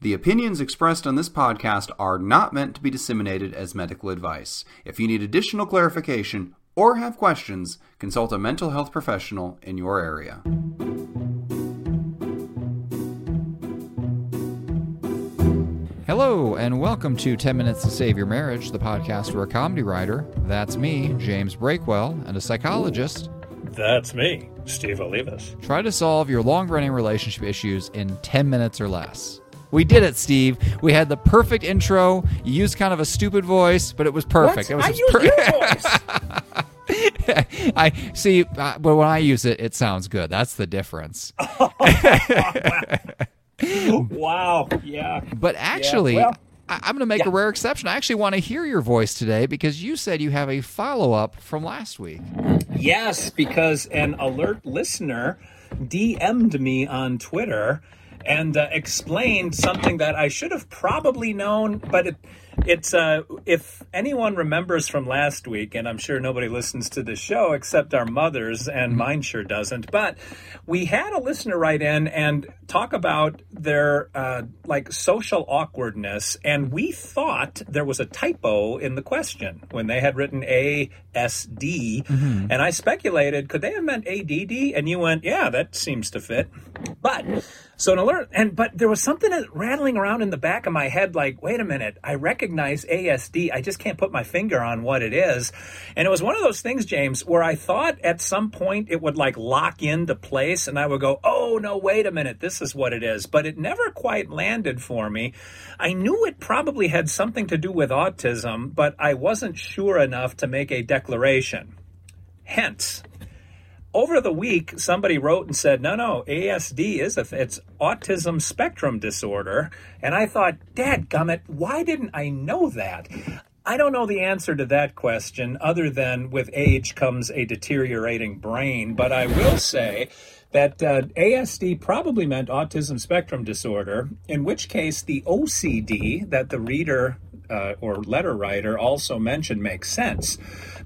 The opinions expressed on this podcast are not meant to be disseminated as medical advice. If you need additional clarification or have questions, consult a mental health professional in your area. Hello, and welcome to 10 Minutes to Save Your Marriage, the podcast for a comedy writer. That's me, James Breakwell, and a psychologist. That's me, Steve Olivas. Try to solve your long running relationship issues in 10 minutes or less. We did it, Steve. We had the perfect intro. You used kind of a stupid voice, but it was perfect. What? It was I just use per- your voice. I see, uh, but when I use it, it sounds good. That's the difference. wow. Yeah. But actually, well, I- I'm going to make a rare exception. I actually want to hear your voice today because you said you have a follow up from last week. Yes, because an alert listener DM'd me on Twitter and uh, explained something that I should have probably known, but it, it's uh, if anyone remembers from last week, and I'm sure nobody listens to the show except our mothers, and mine sure doesn't. But we had a listener write in and talk about their uh, like social awkwardness, and we thought there was a typo in the question when they had written A S D, and I speculated could they have meant A D D, and you went, yeah, that seems to fit, but. So an alert, and but there was something rattling around in the back of my head, like, wait a minute, I recognize ASD. I just can't put my finger on what it is. And it was one of those things, James, where I thought at some point it would like lock into place, and I would go, oh no, wait a minute, this is what it is. But it never quite landed for me. I knew it probably had something to do with autism, but I wasn't sure enough to make a declaration. Hence, over the week, somebody wrote and said, "No, no, ASD is a it's autism spectrum disorder." And I thought, "Dad, gummit, why didn't I know that?" I don't know the answer to that question, other than with age comes a deteriorating brain. But I will say that uh, ASD probably meant autism spectrum disorder, in which case the OCD that the reader uh, or letter writer also mentioned makes sense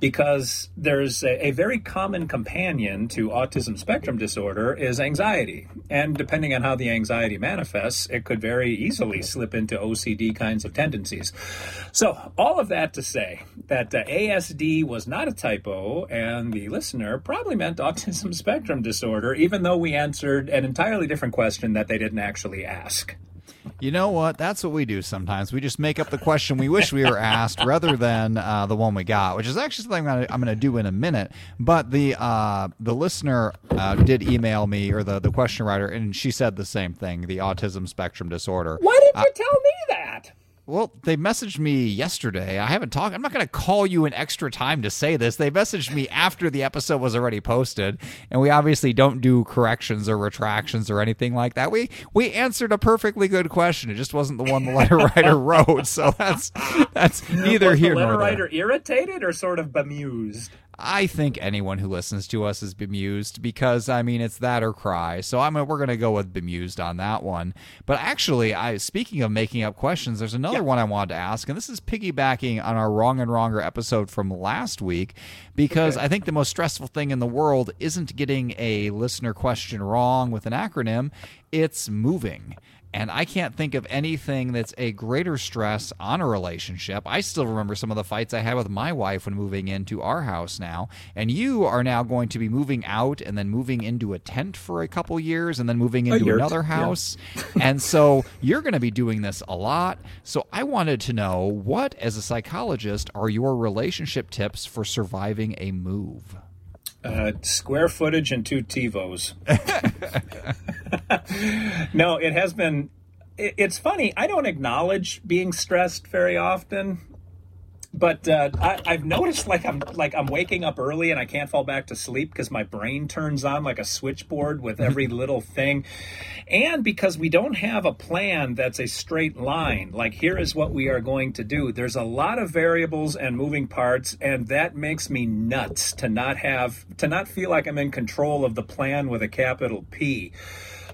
because there's a, a very common companion to autism spectrum disorder is anxiety. And depending on how the anxiety manifests it could very easily slip into ocd kinds of tendencies. So all of that to say that uh, asd was not a typo and the listener probably meant autism spectrum disorder even though we answered an entirely different question that they didn't actually ask You know what? That's what we do sometimes. We just make up the question we wish we were asked rather than uh, the one we got, which is actually something I'm going to do in a minute. But the uh, the listener uh, did email me, or the, the question writer, and she said the same thing the autism spectrum disorder. why didn't you tell me that Well, they messaged me yesterday. I haven't talked. I'm not going to call you an extra time to say this. They messaged me after the episode was already posted, and we obviously don't do corrections or retractions or anything like that. We we answered a perfectly good question. It just wasn't the one the letter writer wrote. So that's that's neither was here the letter nor there. writer irritated or sort of bemused I think anyone who listens to us is bemused because I mean it's that or cry. So I'm we're going to go with bemused on that one. But actually, I speaking of making up questions, there's another one I wanted to ask, and this is piggybacking on our wrong and wronger episode from last week because I think the most stressful thing in the world isn't getting a listener question wrong with an acronym; it's moving. And I can't think of anything that's a greater stress on a relationship. I still remember some of the fights I had with my wife when moving into our house now. And you are now going to be moving out and then moving into a tent for a couple years and then moving into yurt, another yeah. house. and so you're going to be doing this a lot. So I wanted to know what, as a psychologist, are your relationship tips for surviving a move? uh, square footage and two TiVos. no, it has been. It, it's funny. I don't acknowledge being stressed very often, but uh, I, I've noticed like I'm like I'm waking up early and I can't fall back to sleep because my brain turns on like a switchboard with every little thing, and because we don't have a plan that's a straight line. Like here is what we are going to do. There's a lot of variables and moving parts, and that makes me nuts to not have to not feel like I'm in control of the plan with a capital P.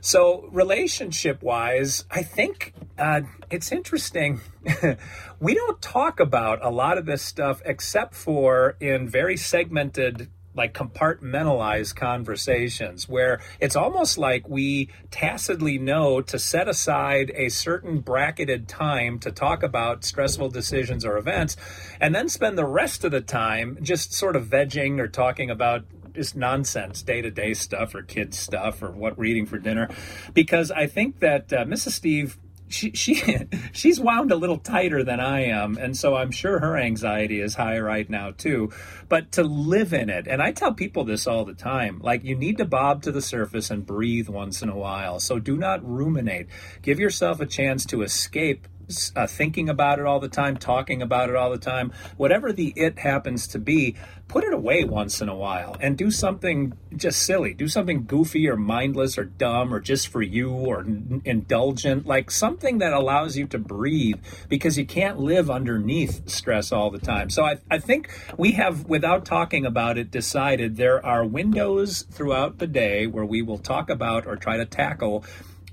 So, relationship wise, I think uh, it's interesting. we don't talk about a lot of this stuff except for in very segmented like compartmentalized conversations where it's almost like we tacitly know to set aside a certain bracketed time to talk about stressful decisions or events and then spend the rest of the time just sort of vegging or talking about just nonsense, day to day stuff or kids stuff or what reading for dinner. Because I think that uh, Mrs. Steve she she she's wound a little tighter than I am, and so I'm sure her anxiety is high right now too. But to live in it, and I tell people this all the time, like you need to bob to the surface and breathe once in a while. So do not ruminate. Give yourself a chance to escape uh, thinking about it all the time, talking about it all the time, whatever the it happens to be, put it away once in a while and do something just silly. Do something goofy or mindless or dumb or just for you or n- indulgent, like something that allows you to breathe because you can't live underneath stress all the time. So I, I think we have, without talking about it, decided there are windows throughout the day where we will talk about or try to tackle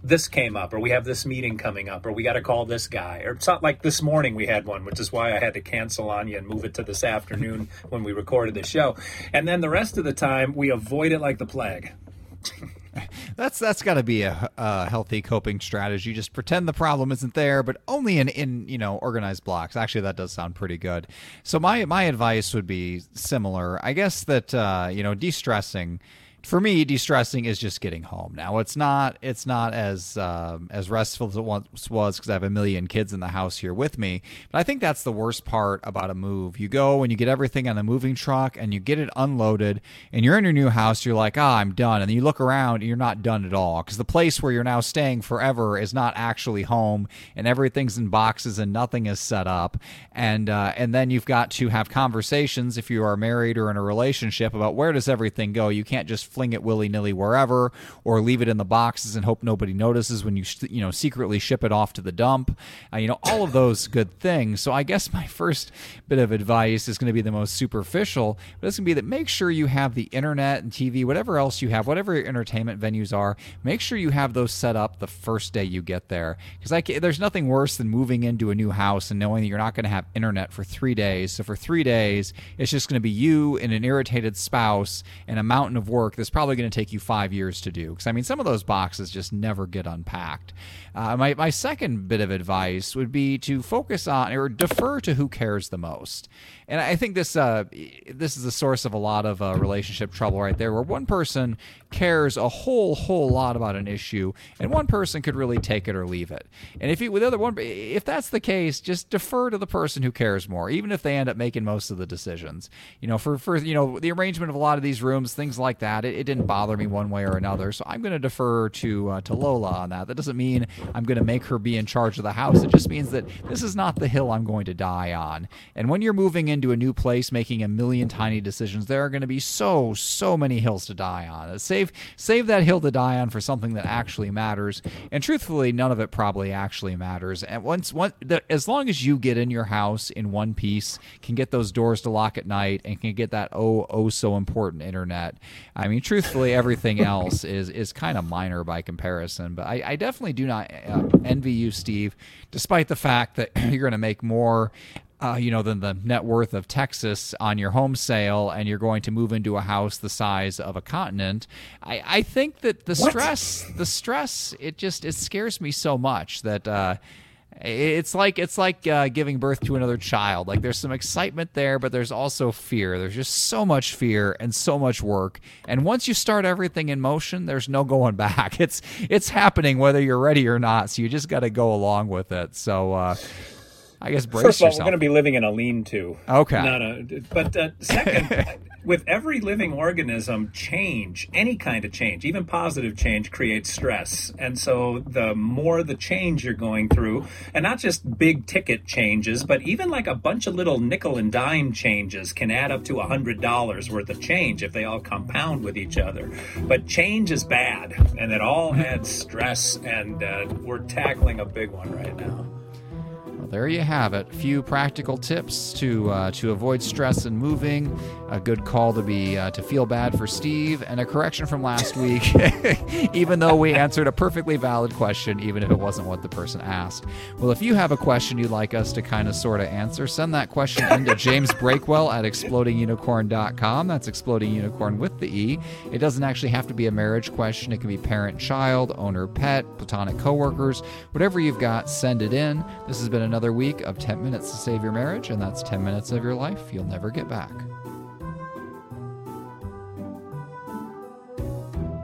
this came up, or we have this meeting coming up, or we got to call this guy. Or it's not like this morning we had one, which is why I had to cancel on you and move it to this afternoon when we recorded the show. And then the rest of the time, we avoid it like the plague. that's that's got to be a, a, healthy coping strategy. Just pretend the problem isn't there, but only in in you know organized blocks. Actually, that does sound pretty good. So my my advice would be similar. I guess that uh, you know de-stressing for me, de-stressing is just getting home. Now it's not it's not as um, as restful as it once was because I have a million kids in the house here with me. But I think that's the worst part about a move. You go and you get everything on the moving truck and you get it unloaded, and you're in your new house. You're like, ah, oh, I'm done, and then you look around and you're not done at all because the place where you're now staying forever is not actually home, and everything's in boxes and nothing is set up. And uh, and then you've got to have conversations if you are married or in a relationship about where does everything go. You can't just fling it willy nilly wherever, or leave it in the boxes and hope nobody notices when you you know secretly ship it off to the dump. Uh, you know all of those good things. So I guess my first bit of advice is going to be the most superficial, but it's going to be that make sure you have the internet and TV, whatever else you have, whatever your entertainment venues are. Make sure you have those set up the first day you get there, because there's nothing worse than moving into a new house and knowing that you're not going to have internet for three days. So for three days, it's just going to be you and an irritated spouse and a mountain of work that's probably going to take you five years to do. Because I mean, some of those boxes just never get unpacked. Uh, my my second bit of advice would be to focus on or defer to who cares the most. And I think this uh, this is the source of a lot of uh, relationship trouble right there, where one person cares a whole whole lot about an issue, and one person could really take it or leave it. And if you with the other one, if that's the case, just defer to the person who cares more, even if they end up making most of the decisions. You know, for for you know the arrangement of a lot of these rooms, things like that, it didn't bother me one way or another. So I'm going to defer to uh, to Lola on that. That doesn't mean I'm going to make her be in charge of the house. It just means that this is not the hill I'm going to die on. And when you're moving into a new place, making a million tiny decisions, there are going to be so so many hills to die on. Save save that hill to die on for something that actually matters. And truthfully, none of it probably actually matters. And once once the, as long as you get in your house in one piece, can get those doors to lock at night, and can get that oh oh so important internet. I mean, truthfully, everything else is is kind of minor by comparison. But I, I definitely do not uh, envy you, Steve, despite the fact that you're going to make more uh, you know, than the net worth of Texas on your home sale, and you're going to move into a house the size of a continent. I, I think that the what? stress, the stress, it just it scares me so much that. Uh, it's like it's like uh, giving birth to another child. Like there's some excitement there, but there's also fear. There's just so much fear and so much work. And once you start everything in motion, there's no going back. It's it's happening whether you're ready or not. So you just got to go along with it. So uh, I guess brace First of all, yourself. we're going to be living in a lean-to. Okay. No, no. But uh, second, with every living organism, change, any kind of change, even positive change, creates stress. And so the more the change you're going through, and not just big ticket changes, but even like a bunch of little nickel and dime changes can add up to a hundred dollars worth of change if they all compound with each other. But change is bad, and it all adds stress, and uh, we're tackling a big one right now. There you have it. A few practical tips to uh, to avoid stress and moving. A good call to be uh, to feel bad for Steve, and a correction from last week. even though we answered a perfectly valid question, even if it wasn't what the person asked. Well, if you have a question you'd like us to kind of sort of answer, send that question into James Breakwell at explodingunicorn.com. That's exploding unicorn with the e. It doesn't actually have to be a marriage question. It can be parent-child, owner-pet, platonic coworkers, whatever you've got. Send it in. This has been another week of 10 minutes to save your marriage, and that's 10 minutes of your life you'll never get back.